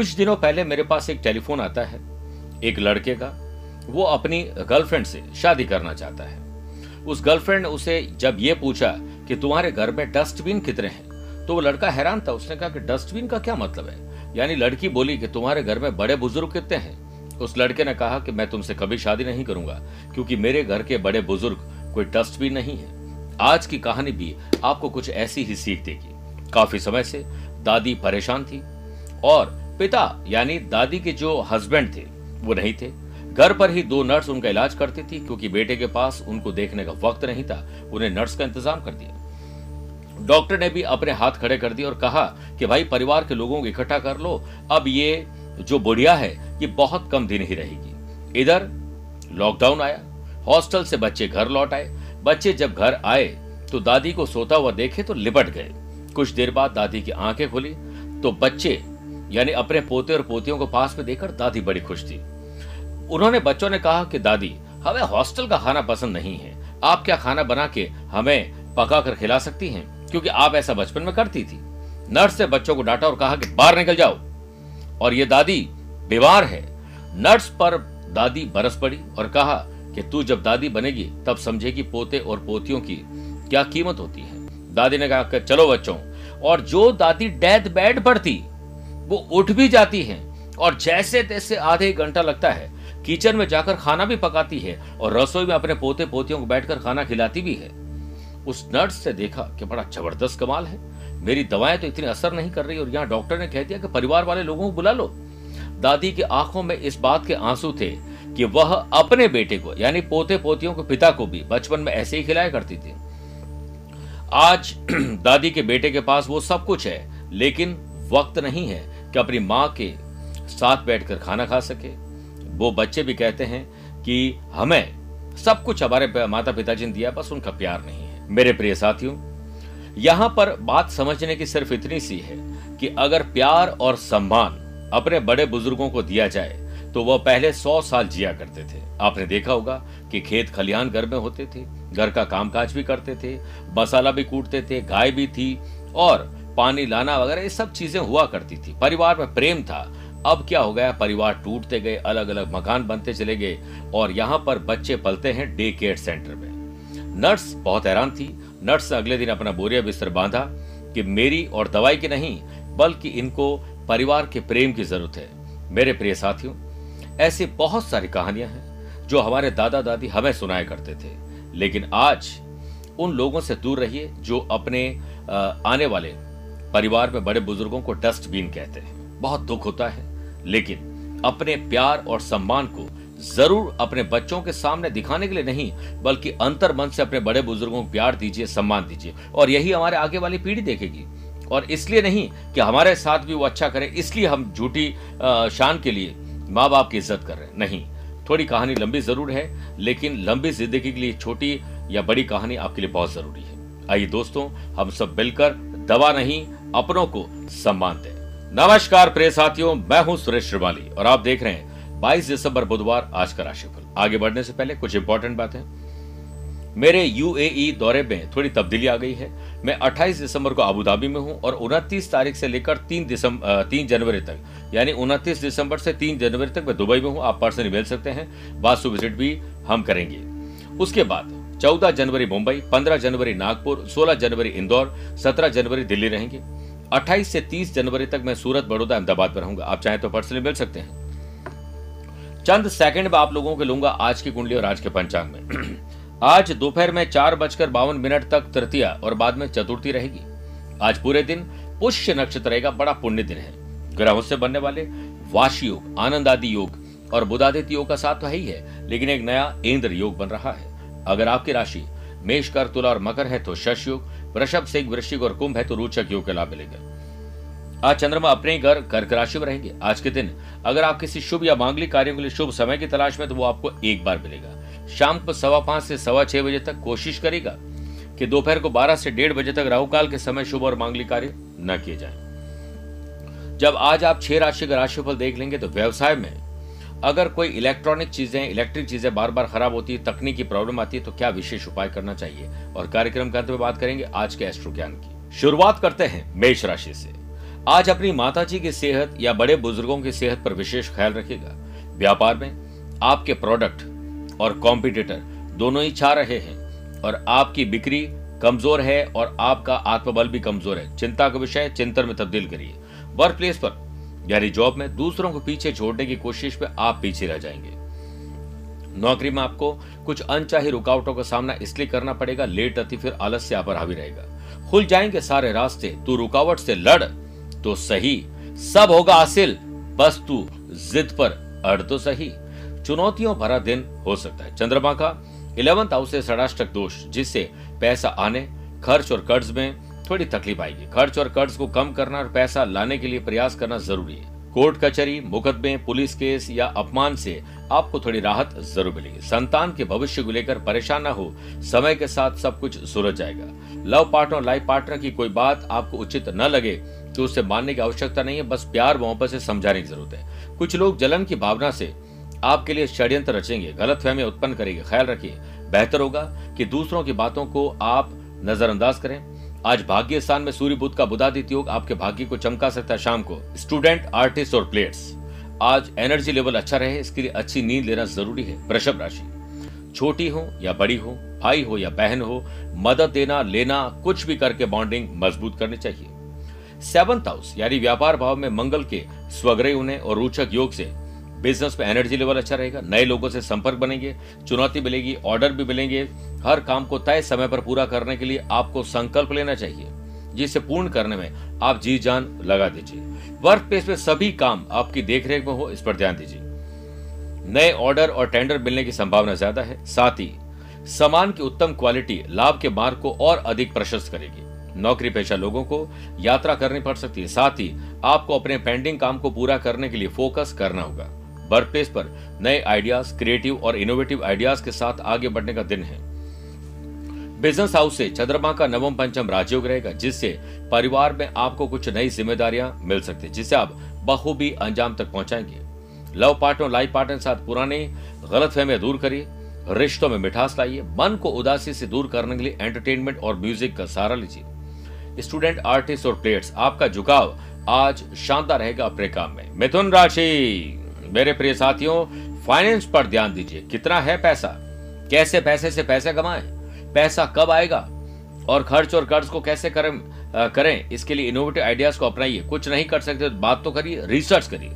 कुछ दिनों पहले मेरे पास एक टेलीफोन आता है, एक लड़के का। वो अपनी गर्लफ्रेंड से शादी करना चाहता है। उस गर्लफ्रेंड ने उसे जब ये पूछा कि तुम्हारे घर में डस्टबिन कितने हैं तो वो लड़का हैरान था। उसने कहा कि डस्टबिन का क्या मतलब है? यानी लड़की बोली कि तुम्हारे घर में बड़े बुज़ुर्ग कितने हैं? उस लड़के ने कहा कि मैं तुमसे कभी शादी नहीं करूँगा, क्योंकि मेरे घर के बड़े बुज़ुर्ग कोई डस्टबिन नहीं है। आज की कहानी भी आपको कुछ ऐसी ही सीख देगी। काफ़ी समय से दादी परेशान थी और पिता, यानी दादी के जो हस्बैंड थे, वो नहीं थे। घर पर ही दो नर्स उनका इलाज करती थी, क्योंकि बेटे के पास उनको देखने का वक्त नहीं था, उन्हें नर्स का इंतज़ाम कर दिया। डॉक्टर ने भी अपने हाथ खड़े कर दिए और कहा कि, भाई, परिवार के लोगों को इकट्ठा कर लो। अब ये जो बुढ़िया है, ये बहुत कम दिन ही रहेगी। इधर लॉकडाउन आया। हॉस्टल से बच्चे घर लौट आए। बच्चे जब घर आए तो दादी को सोता हुआ देखे तो लिपट गए। कुछ देर बाद दादी की आँखें खुली तो बच्चे यानी अपने पोते और पोतियों को पास में देखकर दादी बड़ी खुश थी। उन्होंने बच्चों ने कहा कि, दादी, हमें हॉस्टल का खाना पसंद नहीं है। आप क्या खाना बना के हमें पका कर खिला सकती हैं? क्योंकि आप ऐसा बचपन में करती थी। नर्स ने बच्चों को डांटा और कहा कि, बाहर निकल जाओ। और ये दादी बीमार है। नर्स पर दादी बरस पड़ी और कहा कि, तू जब दादी बनेगी, तब समझेगी पोते और पोतियों की क्या कीमत होती है। दादी ने कहा चलो बच्चों, और जो दादी डेथ बेड पर थी वो उठ भी जाती हैं और जैसे तैसे आधे घंटा लगता है। किचन में जाकर खाना भी पकाती है और रसोई में अपने पोते पोतियों को बैठकर खाना खिलाती भी है। उस नर्स से देखा कि बड़ा ज़बरदस्त कमाल है। मेरी दवाएँ तो इतनी असर नहीं कर रही और यहाँ डॉक्टर ने कह दिया कि परिवार वाले लोगों को बुला लो। दादी की आँखों में इस बात के आँसू थे कि वह अपने बेटे को, यानी पोते पोतियों के पिता को भी बचपन में ऐसे ही खिलाया करती थी। आज दादी के बेटे के पास वो सब कुछ है, लेकिन वक्त नहीं है। कि अपनी माँ के साथ बैठकर खाना खा सके। वो बच्चे भी कहते हैं कि हमें सब कुछ हमारे माता पिताजी ने दिया, बस उनका प्यार नहीं है। मेरे प्रिय साथियों, यहाँ पर बात समझने की सिर्फ़ इतनी सी है कि अगर प्यार और सम्मान अपने बड़े बुज़ुर्गों को दिया जाए तो वह पहले सौ साल जिया करते थे। आपने देखा होगा कि खेत खलिहान घर में होते थे, घर का कामकाज भी करते थे, मसाला भी कूटते थे, गाय भी थी, और पानी लाना वगैरह, ये सब चीज़ें हुआ करती थी। परिवार में प्रेम था। अब क्या हो गया? परिवार टूटते गए अलग अलग मकान बनते चले गए और यहाँ पर बच्चे पलते हैं डे केयर सेंटर में। नर्स बहुत हैरान थी। नर्स ने अगले दिन अपना बोरिया बिस्तर बांधा कि मेरी और दवाई की नहीं, बल्कि इनको परिवार के प्रेम की ज़रूरत है। मेरे प्रिय साथियों, ऐसी बहुत सारी कहानियाँ हैं जो हमारे दादा दादी हमें सुनाया करते थे। लेकिन आज उन लोगों से दूर रहिए जो अपने आने वाले परिवार में बड़े बुज़ुर्गों को डस्टबिन कहते हैं। बहुत दुख होता है। लेकिन अपने प्यार और सम्मान को ज़रूर अपने बच्चों के सामने दिखाने के लिए नहीं, बल्कि अंतर मन से अपने बड़े बुज़ुर्गों को प्यार दीजिए, सम्मान दीजिए और यही हमारे आगे वाली पीढ़ी देखेगी। और इसलिए नहीं कि हमारे साथ भी वो अच्छा करे, इसलिए हम झूठी शान के लिए माँ बाप की इज़्ज़त कर रहे हैं। नहीं, थोड़ी कहानी लंबी ज़रूर है, लेकिन लंबी ज़िंदगी के लिए छोटी या बड़ी कहानी आपके लिए बहुत ज़रूरी है। आइए दोस्तों, हम सब मिलकर दवा नहीं अपनों को सम्मान दें नमस्कार, प्रिय साथियों, मैं हूँ सुरेश श्रिवाली और आप देख रहे हैं 22 दिसंबर बुधवार आज का राशिफल। आगे बढ़ने से पहले कुछ इंपॉर्टेंट बातें। मेरे यूएई दौरे में थोड़ी तब्दीली आ गई है। मैं 28 दिसंबर को अबू धाबी में हूँ और 29 तारीख से लेकर 3 दिसंबर 3 जनवरी तक, यानी 29 दिसंबर से 3 जनवरी तक मैं दुबई में हूँ। आप पर्सनली मिल सकते हैं। वास्तु विज़िट भी हम करेंगे। उसके बाद 14 जनवरी मुंबई 15 जनवरी नागपुर 16 जनवरी इंदौर 17 जनवरी दिल्ली रहेंगे। 28 से 30 जनवरी तक मैं सूरत, बड़ौदा, अहमदाबाद में रहूँगा। आप चाहें तो पर्सनली मिल सकते हैं। चंद सेकंड में आप लोगों को लूँगा आज की कुंडली और आज के पंचांग में। आज दोपहर में चार बजकर बावन मिनट तक तृतीया और बाद में चतुर्थी रहेगी। आज पूरे दिन पुष्य नक्षत्र रहेगा, बड़ा पुण्य दिन है। ग्रहों से बनने वाले वाश योग, आनंद आदि योग और बुधादित्य योग का साथ तो है ही है, लेकिन एक नया इंद्र योग बन रहा है। अगर आपकी राशि मेष कर तुला और मकर है तो शश योग वृषभ, सिंह, वृश्चिक और कुंभ है तो रोचक योग का लाभ मिलेगा। आज चंद्रमा अपने घर, कर्क राशि में रहेंगे। आज के दिन, अगर आप किसी शुभ या मांगलिक कार्यों के लिए शुभ समय की तलाश में तो वो आपको एक बार मिलेगा। शाम को सवा पाँच से सवा छह बजे तक कोशिश करेगा कि दोपहर को बारह से डेढ़ बजे तक राहुकाल के समय शुभ और मांगलिक कार्य न किए जाए। जब आज आप छह राशि का राशिफल देख लेंगे तो व्यवसाय में अगर कोई इलेक्ट्रॉनिक चीज़ें, इलेक्ट्रिक चीज़ें बार बार खराब होती है तकनीकी प्रॉब्लम आती है तो क्या विशेष उपाय करना चाहिए? और कार्यक्रम के अंत में बात करेंगे आज के एस्ट्रो ज्ञान की। शुरुआत करते हैं मेष राशि से। आज अपनी माता जी की सेहत या बड़े बुज़ुर्गों की सेहत पर विशेष ख्याल रखेगा व्यापार में आपके प्रोडक्ट और कॉम्पिटिटर दोनों ही छा रहे हैं और आपकी बिक्री कमज़ोर है और आपका आत्मबल भी कमज़ोर है। चिंता का विषय, चिंतन में तब्दील करिए। वर्क प्लेस पर यानी जॉब में दूसरों को पीछे छोड़ने की कोशिश में आप पीछे रह जाएँगे। नौकरी में आपको कुछ अनचाही रुकावटों का सामना इसलिए करना पड़ेगा, लेट अति फिर आलस्य आप हावी रहेगा। खुल जाएँगे सारे रास्ते, तू रुकावट से लड़ तो सही। सब होगा हासिल, बस तू जिद पर अड़ तो सही। चुनौतियों भरा दिन हो सकता है। चंद्रमा का इलेवंथ हाउस से षडाष्टक दोष, जिससे पैसा आने, खर्च और कर्ज में थोड़ी तकलीफ़ आएगी। खर्च और कर्ज को कम करना और पैसा लाने के लिए प्रयास करना ज़रूरी है। कोर्ट कचहरी, मुकदमे, पुलिस केस या अपमान से आपको थोड़ी राहत ज़रूर मिलेगी। संतान के भविष्य को लेकर परेशान न हो। समय के साथ सब कुछ सुलझ जाएगा। लव पार्टनर और लाइफ पार्टनर की कोई बात आपको उचित न लगे तो उसे मानने की आवश्यकता नहीं है। बस प्यार मोहब्बत से समझाने की ज़रूरत है। कुछ लोग जलन की भावना से आपके लिए षड्यंत्र रचेंगे गलत फहमी उत्पन्न करेंगे। ख्याल रखिए, बेहतर होगा कि दूसरों की बातों को आप नजरअंदाज करें। आज भाग्य स्थान में सूर्य बुद्ध का बुधादित्य योग आपके भाग्य को चमका सकता है शाम को। स्टूडेंट आर्टिस्ट और प्लेयर्स आज एनर्जी लेवल अच्छा रहे, इसके लिए अच्छी नींद लेना ज़रूरी है, वृषभ राशि। छोटी हो या बड़ी हो, भाई हो या बहन हो, मदद देना, लेना, कुछ भी करके बॉन्डिंग मज़बूत करनी चाहिए। सेवंथ हाउस यानी व्यापार भाव में मंगल के स्वग्रह होने और रोचक योग से बिज़नेस में एनर्जी लेवल अच्छा रहेगा, नए लोगों से संपर्क बनेंगे, चुनौती मिलेगी, ऑर्डर भी मिलेंगे, हर काम को तय समय पर पूरा करने के लिए आपको संकल्प लेना चाहिए, जिसे पूर्ण करने में आप जी जान लगा दीजिए। वर्क प्लेस में सभी काम आपकी देखरेख में हो, इस पर ध्यान दीजिए। नए ऑर्डर और टेंडर मिलने की संभावना ज़्यादा है, साथ ही सामान की उत्तम क्वालिटी, लाभ के मार्ग को और अधिक प्रशस्त करेगी। नौकरी पेशा लोगों को यात्रा करनी पड़ सकती है, साथ ही आपको अपने पेंडिंग काम को पूरा करने के लिए फोकस करना होगा। वर्क प्लेस पर नए आइडियाज़ क्रिएटिव और इनोवेटिव आइडियाज़ के साथ आगे बढ़ने का दिन है। बिज़नेस हाउस से चंद्रमा का नवम पंचम राजयोग रहेगा, जिससे परिवार में आपको कुछ नई जिम्मेदारियाँ मिल सकती है, जिसे आप बखूबी अंजाम तक पहुंचाएँगे। लव पार्टनर लाइफ पार्टनर के साथ पुराने, गलत फहमियाँ दूर करिए, रिश्तों में मिठास लाइए, मन को उदासी से दूर करने के लिए एंटरटेनमेंट और म्यूज़िक का सहारा लीजिए। स्टूडेंट आर्टिस्ट और प्लेयर्स आपका झुकाव आज शानदार रहेगा अपने काम में। मिथुन राशि! मेरे प्रिय साथियों फाइनेंस पर ध्यान दीजिए। कितना है पैसा? कैसे पैसे से पैसे कमाएँ? पैसा कब आएगा? और खर्च और कर्ज को कैसे करें करें? इसके लिए इनोवेटिव आइडियाज़ को अपनाइए। कुछ नहीं कर सकते तो बात तो करिए रिसर्च करिए।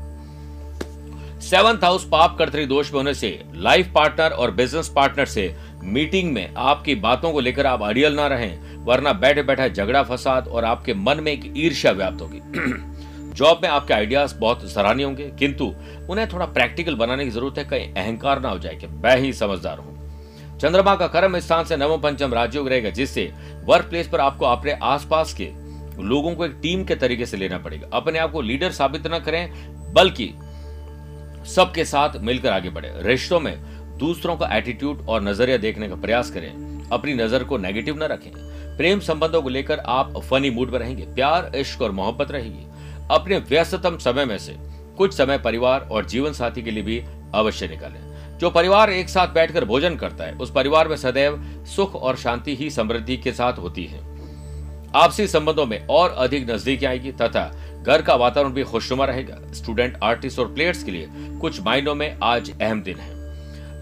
सेवंथ हाउस पाप कर्तरी दोष में होने से लाइफ पार्टनर और बिज़नेस पार्टनर से मीटिंग में आपकी बातों को लेकर आप अड़ियल ना रहें, वरना बैठे बैठे झगड़ा, फसाद और आपके मन में एक ईर्ष्या व्याप्त होगी। जॉब में आपके आइडियाज़ बहुत सराहनीय होंगे, किंतु उन्हें थोड़ा प्रैक्टिकल बनाने की ज़रूरत है, कहीं अहंकार ना हो जाए कि मैं ही समझदार हूँ। चंद्रमा का कर्म स्थान से नवम, पंचम राजयोग रहेगा, जिससे वर्क प्लेस पर आपको अपने आसपास के लोगों को एक टीम के तरीके से लेना पड़ेगा। अपने आप को लीडर साबित न करें, बल्कि सबके साथ मिलकर आगे बढ़े। रिश्तों में दूसरों का एटीट्यूड और नज़रिया देखने का प्रयास करें। अपनी नज़र को नेगेटिव न रखें। प्रेम संबंधों को लेकर आप फनी मूड में रहेंगे। प्यार, इश्क और मोहब्बत रहेगी। अपने व्यस्ततम समय में से कुछ समय परिवार और जीवन साथी के लिए भी अवश्य निकालें। जो परिवार एक साथ बैठकर भोजन करता है, उस परिवार में सदैव सुख और शांति ही समृद्धि के साथ होती है। आपसी संबंधों में और अधिक नजदीकी आएगी तथा घर का वातावरण भी खुशनुमा रहेगा। स्टूडेंट, आर्टिस्ट और प्लेयर्स के लिए कुछ मायनों में आज अहम दिन है।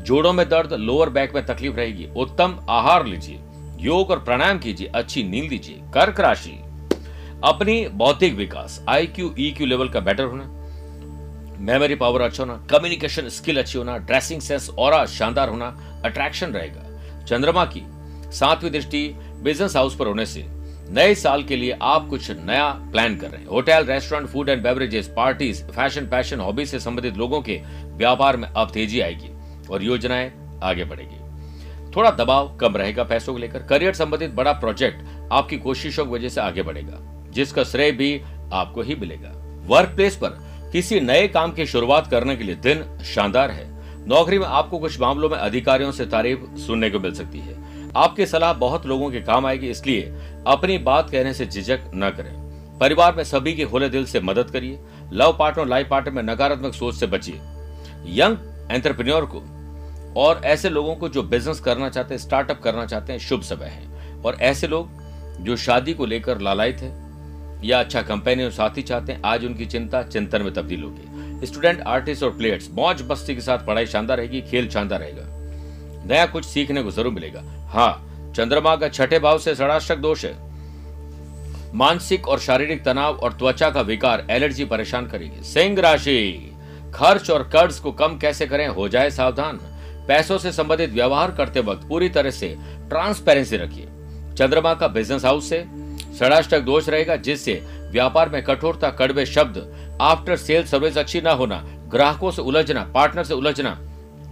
जोड़ों में दर्द, लोअर बैक में तकलीफ़ रहेगी। उत्तम आहार लीजिए, योग और प्राणायाम कीजिए, अच्छी नींद लीजिए कर्क राशि अपनी बौद्धिक विकास I Q E Q level का बेटर होना मेमोरी पावर अच्छा होना कम्युनिकेशन स्किल अच्छी होना ड्रेसिंग सेंस और शानदार होना अट्रैक्शन रहेगा। चंद्रमा की सातवीं दृष्टि बिज़नेस हाउस पर होने से, नए साल के लिए आप कुछ नया प्लान कर रहे हैं। Hotel restaurant food and beverages parties fashion passion hobby से संबंधित लोगों के व्यापार में अब तेज़ी आएगी और योजनाएँ आगे बढ़ेगी। थोड़ा दबाव कम रहेगा पैसों को लेकर। करियर संबंधित बड़ा प्रोजेक्ट आपकी कोशिशों की वजह से आगे बढ़ेगा। जिसका श्रेय भी आपको ही मिलेगा। वर्क प्लेस पर किसी नए काम की शुरुआत करने के लिए दिन शानदार है। नौकरी में आपको कुछ मामलों में अधिकारियों से तारीफ़ सुनने को मिल सकती है। आपकी सलाह बहुत लोगों के काम आएगी, इसलिए अपनी बात कहने से झिझक न करें। परिवार में सभी के खुले दिल से मदद करिए। लव पार्टनर लाइफ पार्टनर में नकारात्मक सोच से बचिए। यंग एंटरप्रेन्योर को और ऐसे लोगों को जो बिज़नेस करना चाहते हैं, स्टार्टअप करना चाहते हैं, शुभ समय है। और ऐसे लोग जो शादी को लेकर लालायित है या अच्छा कंपेनियन साथी चाहते हैं, आज उनकी चिंता चिंतन में तब्दील होगी। स्टूडेंट आर्टिस्ट और प्लेयर्स मौज मस्ती के साथ पढ़ाई शानदार रहेगी, खेल शानदार रहेगा। नया कुछ सीखने को ज़रूर मिलेगा। हाँ चंद्रमा का छठे भाव से षडाष्टक दोष है। मानसिक और शारीरिक तनाव और त्वचा का विकार एलर्जी परेशान करेगी। सिंह राशि, खर्च और कर्ज को कम कैसे करें? हो जाए सावधान। पैसों से संबंधित व्यवहार करते वक्त पूरी तरह से ट्रांसपेरेंसी रखिए। चंद्रमा का बिज़नेस हाउस से षडाष्टक दोष रहेगा, जिससे व्यापार में कठोरता, कड़वे शब्द आफ्टर सेल सर्विस अच्छी ना होना, ग्राहकों से उलझना पार्टनर से उलझना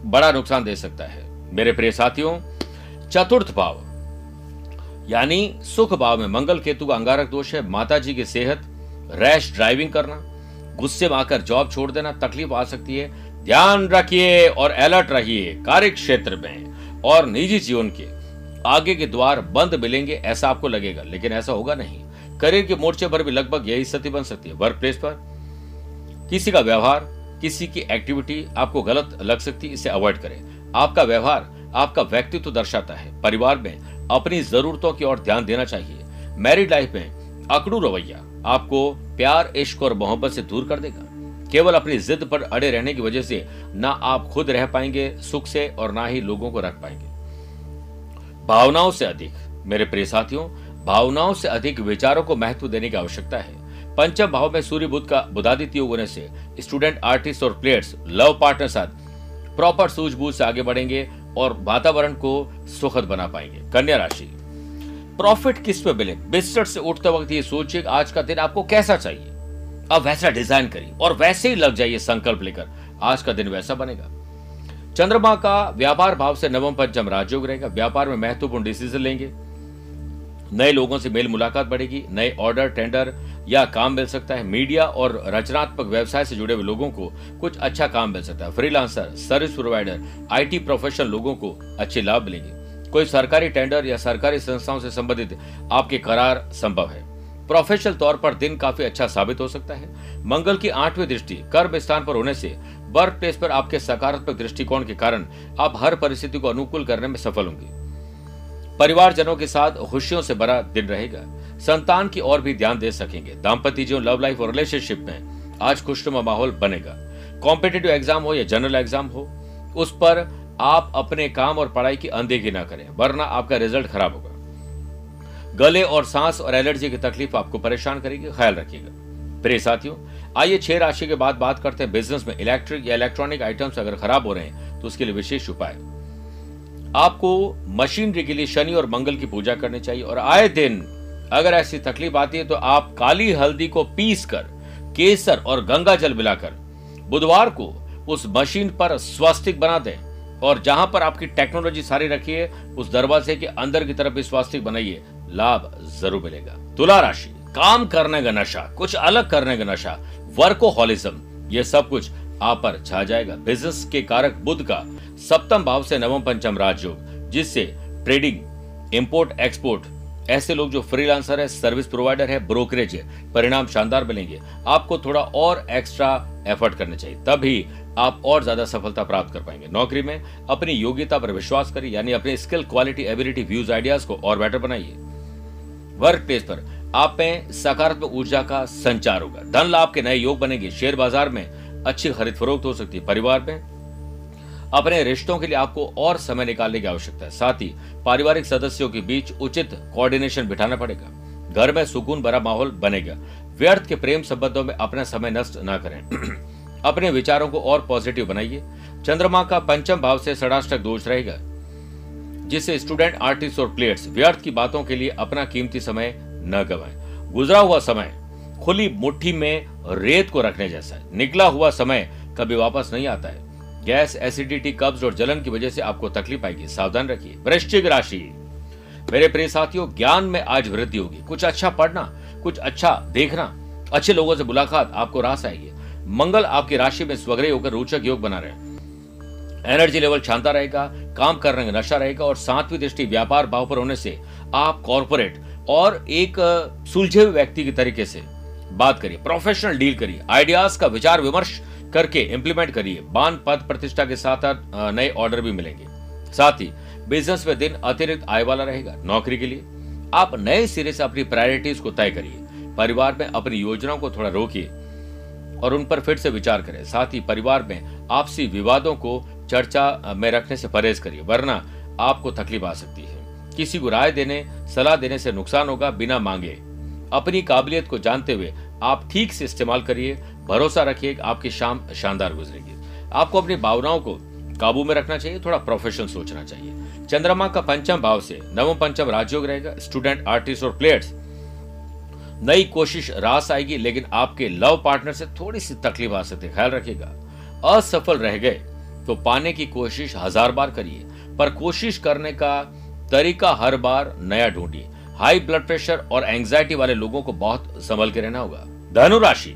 बड़ा नुकसान दे सकता है। मेरे प्रिय साथियों, चतुर्थ भाव, यानी सुख भाव में मंगल केतु का अंगारक दोष है माता जी की सेहत रैश ड्राइविंग करना, गुस्से में आकर जॉब छोड़ देना, तकलीफ़ आ सकती है। ध्यान रखिए और अलर्ट रहिए कार्य क्षेत्र में और निजी जीवन के आगे के द्वार बंद मिलेंगे, ऐसा आपको लगेगा, लेकिन ऐसा होगा नहीं। करियर के मोर्चे पर भी लगभग यही स्थिति बन सकती है। वर्क प्लेस पर किसी का व्यवहार, किसी की एक्टिविटी आपको गलत लग सकती है इसे अवॉइड करें। आपका व्यवहार आपका व्यक्तित्व दर्शाता है। परिवार में अपनी जरूरतों की ओर ध्यान देना चाहिए। मैरिड लाइफ में अकड़ू रवैया आपको प्यार, इश्क और मोहब्बत से दूर कर देगा। केवल अपनी जिद पर अड़े रहने की वजह से ना आप खुद रह पाएँगे, सुख से और ना ही लोगों को रख पाएँगे। भावनाओं से अधिक। मेरे प्रिय साथियों, भावनाओं से अधिक विचारों को महत्व देने की आवश्यकता है। पंचम भाव में सूर्य बुद्ध का बुधादित्य योग होने से स्टूडेंट आर्टिस्ट और प्लेयर्स लव पार्टनर साथ प्रॉपर सूझबूझ से आगे बढ़ेंगे और वातावरण को सुखद बना पाएँगे। कन्या राशि। प्रॉफिट किस पे मिले? बिस्तर से उठते वक्त ये सोचिए आज का दिन आपको कैसा चाहिए। अब वैसा डिज़ाइन करिए और वैसे ही लग जाइए संकल्प लेकर। आज का दिन वैसा बनेगा। चंद्रमा का व्यापार भाव से नवम पंचम राजयोग रहेगा, व्यापार में महत्वपूर्ण डिसीज़न लेंगे। नए लोगों से मेल मुलाकात बढ़ेगी, नए ऑर्डर टेंडर या काम मिल सकता है। मीडिया और रचनात्मक व्यवसाय से जुड़े हुए लोगों को कुछ अच्छा काम मिल सकता है। Freelancer service provider IT professional लोगों को अच्छे लाभ मिलेंगे। कोई सरकारी टेंडर या सरकारी संस्थाओं से संबंधित आपके करार संभव है। प्रोफेशनल तौर पर दिन काफ़ी अच्छा साबित हो सकता है। मंगल की आठवीं दृष्टि, कर्म स्थान पर होने से वर्क प्लेस पर आपके सकारात्मक दृष्टिकोण के कारण आप हर परिस्थिति को अनुकूल करने में सफल होंगे। परिवारजनों के साथ खुशियों से भरा दिन रहेगा। संतान की ओर भी ध्यान दे सकेंगे। दाम्पत्य जीवन लव लाइफ और रिलेशनशिप में आज खुशनुमा माहौल बनेगा। कॉम्पिटेटिव एग्ज़ाम हो या जनरल एग्ज़ाम हो, उस पर आप अपने काम और पढ़ाई की अनदेखी ना करें, वरना आपका रिज़ल्ट खराब होगा। गले और सांस और एलर्जी की तकलीफ़ आपको परेशान करेगी, ख्याल रखिएगा। प्रिय साथियों आइए छह राशि के बाद बात करते हैं बिज़नेस में। इलेक्ट्रिक या इलेक्ट्रॉनिक आइटम्स अगर खराब हो रहे हैं तो उसके लिए विशेष उपाय। आपको मशीनरी के लिए शनि और मंगल की पूजा करनी चाहिए और आए दिन अगर ऐसी तकलीफ़ आती है तो आप काली हल्दी को पीस कर, केसर और गंगा जल मिलाकर बुधवार को उस मशीन पर स्वास्तिक बना दें। और जहाँ पर आपकी टेक्नोलॉजी सारी रखी है, उस दरवाजे के अंदर की तरफ़ भी स्वास्तिक बनाइए। लाभ ज़रूर मिलेगा। तुला राशि, काम करने का नशा, कुछ अलग करने का नशा वर्कोहॉलिज्म, ये सब कुछ आप पर छा जाएगा। बिज़नेस के कारक बुद्ध का सप्तम भाव से नवम पंचम राजयोग, जिससे ट्रेडिंग, इंपोर्ट, एक्सपोर्ट, ऐसे लोग जो फ्रीलांसर है, सर्विस प्रोवाइडर है, ब्रोकरेज है, परिणाम शानदार मिलेंगे। आपको थोड़ा और एक्स्ट्रा एफर्ट करने चाहिए, तभी आप और ज़्यादा सफलता प्राप्त कर पाएँगे। नौकरी में अपनी योग्यता पर विश्वास करिए, यानी अपने skill, quality, ability, views, ideas को और बेटर बनाइए। वर्क प्लेस पर आप में सकारात्मक ऊर्जा का संचार होगा। धन लाभ के नए योग बनेंगे। शेयर बाज़ार में अच्छी खरीद फरोख्त हो सकती है। परिवार में अपने रिश्तों के लिए आपको और समय निकालने की आवश्यकता है। साथ ही पारिवारिक सदस्यों के बीच उचित कोऑर्डिनेशन बिठाना पड़ेगा। घर में सुकून भरा माहौल बनेगा। व्यर्थ के प्रेम संबंधों में अपना समय नष्ट न करें। अपने विचारों को और पॉजिटिव बनाइए। चंद्रमा का पंचम भाव से षडाष्टक दोष रहेगा, जिससे स्टूडेंट आर्टिस्ट और प्लेयर्स व्यर्थ की बातों के लिए अपना कीमती समय न गवाएँ। गुजरा हुआ समय, खुली मुट्ठी में रेत को रखने जैसा है। निकला हुआ समय कभी वापस नहीं आता है। गैस, एसिडिटी, कब्ज और जलन की वजह से आपको तकलीफ़ आएगी। सावधान रखिए। वृश्चिक राशि। मेरे प्रिय साथियों, ज्ञान में आज वृद्धि होगी। कुछ अच्छा पढ़ना, कुछ अच्छा देखना, अच्छे लोगों से मुलाकात, आपको रास आएगी। मंगल आपकी राशि में स्वग्रह होकर रोचक योग बना रहे एनर्जी लेवल शानदार रहेगा, काम करने का नशा रहेगा और सातवीं दृष्टि व्यापार भाव पर होने से आप कॉरपोरेट और एक सुलझे हुए व्यक्ति के तरीके से बात करिए प्रोफेशनल डील करिए आइडियाज़ का विचार विमर्श करके इंप्लीमेंट करिए, बान पद प्रतिष्ठा के साथ नए ऑर्डर भी मिलेंगे। साथ ही बिज़नेस में दिन अतिरिक्त आय वाला रहेगा, नौकरी के लिए। आप नए सिरे से अपनी प्रायोरिटीज को तय करिए, परिवार में अपनी योजनाओं को थोड़ा रोकिए और उन पर फिर से विचार करें। साथ ही, परिवार में आपसी विवादों को चर्चा में रखने से परहेज करिए, वरना आपको तकलीफ़ आ सकती है। किसी को राय देने, सलाह देने से नुकसान होगा बिना मांगे। अपनी काबिलियत को जानते हुए आप ठीक से इस्तेमाल करिए, भरोसा रखिए आपकी शाम शानदार गुजरेगी। आपको अपनी भावनाओं को काबू में रखना चाहिए, थोड़ा प्रोफेशनल सोचना चाहिए। चंद्रमा का पंचम भाव से नवम पंचम राजयोग रहेगा स्टूडेंट आर्टिस्ट और प्लेयर्स नई कोशिश रास आएगी, लेकिन आपके लव पार्टनर से थोड़ी सी तकलीफ़ आ सकती है, ख्याल रखिएगा। असफल रह गए तो पाने की कोशिश हज़ार बार करिए, पर कोशिश करने का तरीका हर बार नया ढूंढिए। हाई ब्लड प्रेशर और एंजाइटी वाले लोगों को बहुत संभल के रहना होगा। धनु राशि,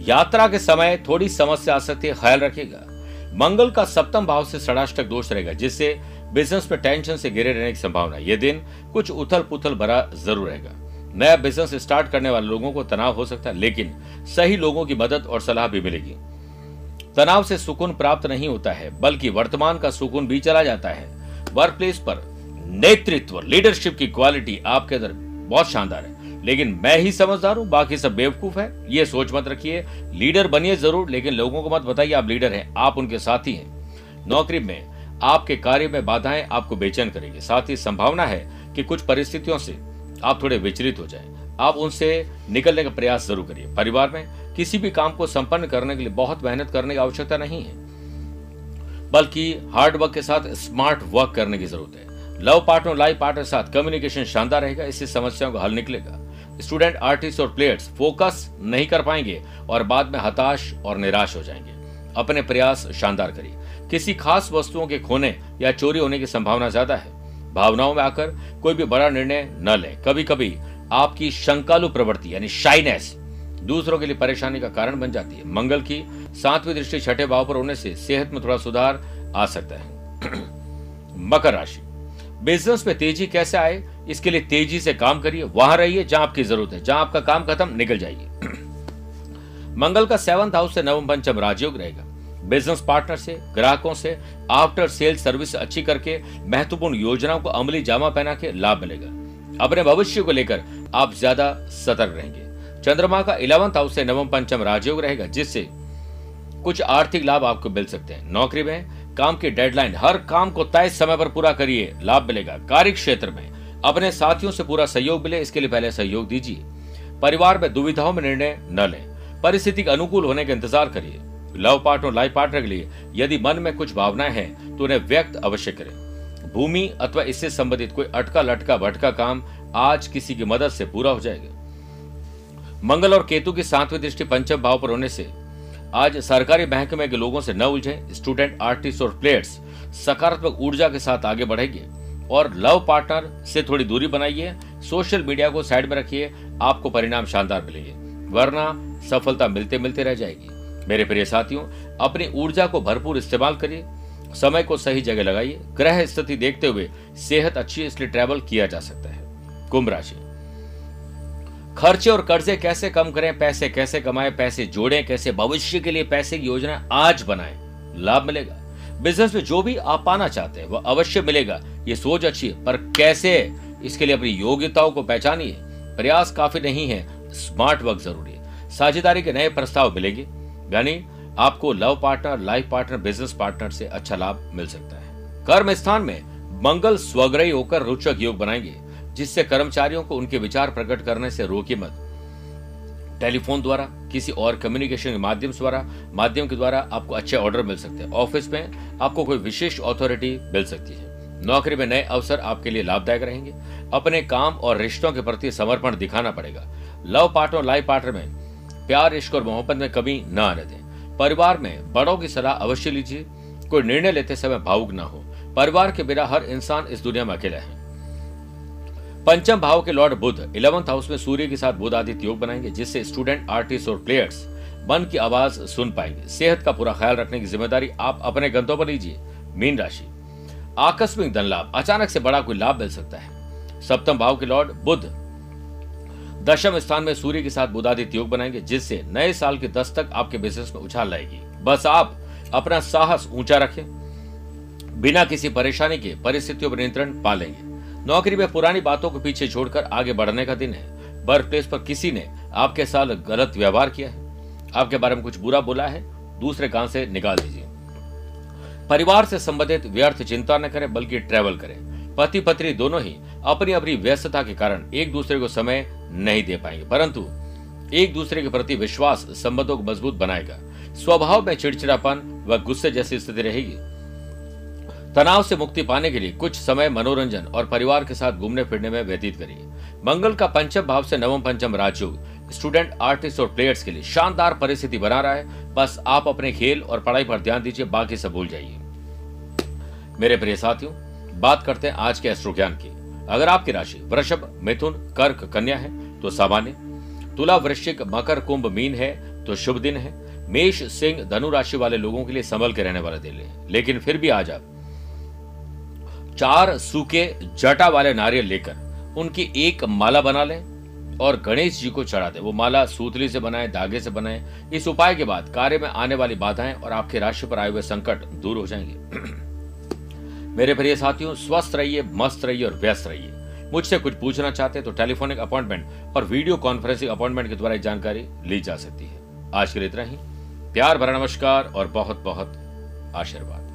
यात्रा के समय थोड़ी समस्या आ सकती है, ख्याल रखिएगा। मंगल का सप्तम भाव से षडाष्टक दोष रहेगा, जिससे बिज़नेस पे टेंशन से गिरे रहने की संभावना यह दिन कुछ उथल पुथल भरा ज़रूर रहेगा। नया बिज़नेस स्टार्ट करने वाले लोगों को तनाव हो सकता है, लेकिन सही लोगों की मदद और सलाह भी मिलेगी। तनाव से सुकून प्राप्त नहीं होता है, बल्कि वर्तमान का सुकून भी चला जाता है। वर्क प्लेस पर नेतृत्व लीडरशिप की क्वालिटी आपके अंदर बहुत शानदार है। लेकिन मैं ही समझदार हूँ, बाकी सब बेवकूफ़ है, ये सोच मत रखिए। लीडर बनिए ज़रूर, लेकिन लोगों को मत बताइए आप लीडर हैं, आप उनके साथी हैं। नौकरी में आपके कार्य में बाधाएँ आपको बेचैन करेगी। साथ ही संभावना है कि कुछ परिस्थितियों से आप थोड़े विचलित हो जाएँ। आप उनसे निकलने का प्रयास ज़रूर करिए। परिवार में किसी भी काम को संपन्न करने के लिए बहुत मेहनत करने की आवश्यकता नहीं है, बल्कि हार्ड वर्क के साथ स्मार्ट वर्क करने की ज़रूरत है। लव पार्टनर, लाइफ पार्टनर साथ कम्युनिकेशन शानदार रहेगा, इससे समस्याओं का हल निकलेगा। स्टूडेंट आर्टिस्ट और प्लेयर्स फोकस नहीं कर पाएँगे और बाद में हताश और निराश हो जाएँगे। अपने प्रयास शानदार करिए। किसी खास वस्तुओं के खोने या चोरी होने की संभावना ज़्यादा है। भावनाओं में आकर कोई भी बड़ा निर्णय न ले। कभी कभी आपकी शंकालु प्रवृत्ति, यानी शाइनेस दूसरों के लिए परेशानी का कारण बन जाती है। मंगल की सातवीं दृष्टि छठे भाव पर होने से सेहत में थोड़ा सुधार आ सकता है। मकर राशि। बिज़नेस में तेज़ी कैसे आए, इसके लिए तेज़ी से काम करिए, वहाँ रहिए जहाँ आपकी ज़रूरत है, जहाँ आपका काम खत्म, निकल जाइए। मंगल का सेवंथ हाउस से नवम पंचम राजयोग रहेगा। बिज़नेस पार्टनर से, ग्राहकों से आफ्टर सेल सर्विस अच्छी करके, महत्वपूर्ण योजनाओं को अमली जामा पहना के लाभ मिलेगा। अपने भविष्य को लेकर आप ज़्यादा सतर्क रहेंगे। चंद्रमा का इलेवंथ हाउस से नवम पंचम राजयोग रहेगा, जिससे कुछ आर्थिक लाभ आपको मिल सकते हैं। नौकरी में काम की डेडलाइन हर काम को तय समय पर पूरा करिए, लाभ मिलेगा। कार्य क्षेत्र में अपने साथियों से पूरा सहयोग मिले, इसके लिए पहले सहयोग दीजिए। परिवार में दुविधाओं में निर्णय न लें। परिस्थिति के अनुकूल होने का इंतज़ार करिए। लव पार्टनर, लाइफ पार्टनर के लिए यदि मन में कुछ भावनाएँ हैं तो उन्हें व्यक्त अवश्य करें। भूमि अथवा इससे संबंधित कोई अटका, लटका, भटका काम आज किसी की मदद से पूरा हो जाएगा। मंगल और केतु की सातवीं दृष्टि पंचम भाव पर होने से आज सरकारी महकमे के लोगों से न उलझे स्टूडेंट आर्टिस्ट और प्लेयर्स सकारात्मक ऊर्जा के साथ आगे बढ़ेंगे। और लव पार्टनर से थोड़ी दूरी बनाइए सोशल मीडिया को साइड में रखिए, आपको परिणाम शानदार मिलेंगे। वरना सफलता मिलते मिलते रह जाएगी। मेरे प्रिय साथियों, अपनी ऊर्जा को भरपूर इस्तेमाल करिए, समय को सही जगह लगाइए, ग्रह स्थिति देखते हुए सेहत अच्छी इसलिए ट्रैवल किया जा सकता है। कुंभ राशि। खर्चे और कर्जे कैसे कम करें, पैसे कैसे कमाएँ, पैसे जोड़ें, कैसे भविष्य के लिए पैसे की योजना आज बनाएँ, लाभ मिलेगा। बिज़नेस में जो भी आप पाना चाहते हैं वह अवश्य मिलेगा। ये सोच अच्छी है, पर कैसे? इसके लिए अपनी योग्यताओं को पहचानिए। प्रयास काफ़ी नहीं है स्मार्ट वर्क ज़रूरी है। साझेदारी के नए प्रस्ताव मिलेंगे, यानी आपको love partner life partner business partner से अच्छा लाभ मिल सकता है। कर्म स्थान में मंगल, स्वग्रही होकर रोचक योग बनाएँगे। जिससे कर्मचारियों को उनके विचार प्रकट करने से रोके मत। टेलीफोन द्वारा, किसी और कम्युनिकेशन के माध्यम द्वारा, माध्यम के द्वारा आपको अच्छे ऑर्डर मिल सकते हैं। ऑफ़िस में आपको कोई विशेष अथॉरिटी मिल सकती है। नौकरी में नए अवसर आपके लिए लाभदायक रहेंगे। अपने काम और रिश्तों के प्रति समर्पण दिखाना पड़ेगा। लव पार्टनर लाइफ पार्टनर में प्यार, इश्क और मोहब्बत में कमी न आने दें। परिवार में बड़ों की सलाह अवश्य लीजिए। कोई निर्णय लेते समय भावुक ना हो। परिवार के बिना हर इंसान इस दुनिया में अकेला है। पंचम भाव के लॉर्ड बुद्ध इलेवंथ हाउस में सूर्य के साथ बुद्ध आदित्य योग बनाएँगे, जिससे स्टूडेंट, आर्टिस्ट और प्लेयर्स मन की आवाज़ सुन पाएँगे। सेहत का पूरा ख्याल रखने की ज़िम्मेदारी आप अपने गंतों पर लीजिए। मीन राशि। आकस्मिक धन लाभ। अचानक से बड़ा कोई लाभ मिल सकता है। सप्तम भाव के लॉर्ड बुद्ध दशम स्थान में सूर्य के साथ बुधादित्य योग बनाएँगे, जिससे नए साल की दस्तक आपके बिज़नेस में उछाल लाएगी। बस आप अपना साहस ऊँचा रखें। बिना किसी परेशानी के परिस्थितियों पर नियंत्रण पा लेंगे नौकरी में पुरानी बातों को पीछे छोड़कर आगे बढ़ने का दिन है। वर्क प्लेस पर किसी ने आपके साथ गलत व्यवहार किया है। आपके बारे में कुछ बुरा बोला है, दूसरे कान से निकाल दीजिए। परिवार से संबंधित व्यर्थ चिंता न करें, बल्कि ट्रैवल करें। पति पत्नी दोनों ही अपनी अपनी व्यस्तता के कारण एक दूसरे को समय नहीं दे पाएँगे। परंतु एक दूसरे के प्रति विश्वास, संबंधों को मज़बूत बनाएगा। स्वभाव में चिड़चिड़ापन व गुस्से जैसी स्थिति रहेगी। तनाव से मुक्ति पाने के लिए कुछ समय मनोरंजन और परिवार के साथ घूमने फिरने में व्यतीत करिए। मंगल का पंचम भाव से नवम पंचम राजयोग स्टूडेंट आर्टिस्ट और प्लेयर्स के लिए शानदार परिस्थिति बना रहा है। बस आप अपने खेल और पढ़ाई पर ध्यान दीजिए, बाकी सब भूल जाइए। मेरे प्रिय साथियों, बात करते हैं आज के एस्ट्रो ज्ञान की। अगर आपकी राशि वृषभ, मिथुन, कर्क, कन्या है तो सामान्य। तुला वृश्चिक, मकर, कुंभ, मीन है तो शुभ दिन है। मेष, सिंह, धनु राशि वाले लोगों के लिए संभल के रहने वाले दिन है। लेकिन फिर भी आज आप चार सूखे जटा वाले नारियल लेकर उनकी एक माला बना लें और गणेश जी को चढ़ा दें। वो माला सूतली से बनाए, धागे से बनाए। इस उपाय के बाद कार्य में आने वाली बाधाएँ और आपके राशि पर आए हुए संकट दूर हो जाएँगे। मेरे प्रिय साथियों, स्वस्थ रहिए, मस्त रहिए और व्यस्त रहिए। मुझसे कुछ पूछना चाहते हैं तो टेलीफोनिक अपॉइंटमेंट और वीडियो कॉन्फ्रेंसिंग अपॉइंटमेंट के द्वारा जानकारी ली जा सकती है। आज के लिए इतना ही। प्यार भरा नमस्कार और बहुत बहुत आशीर्वाद।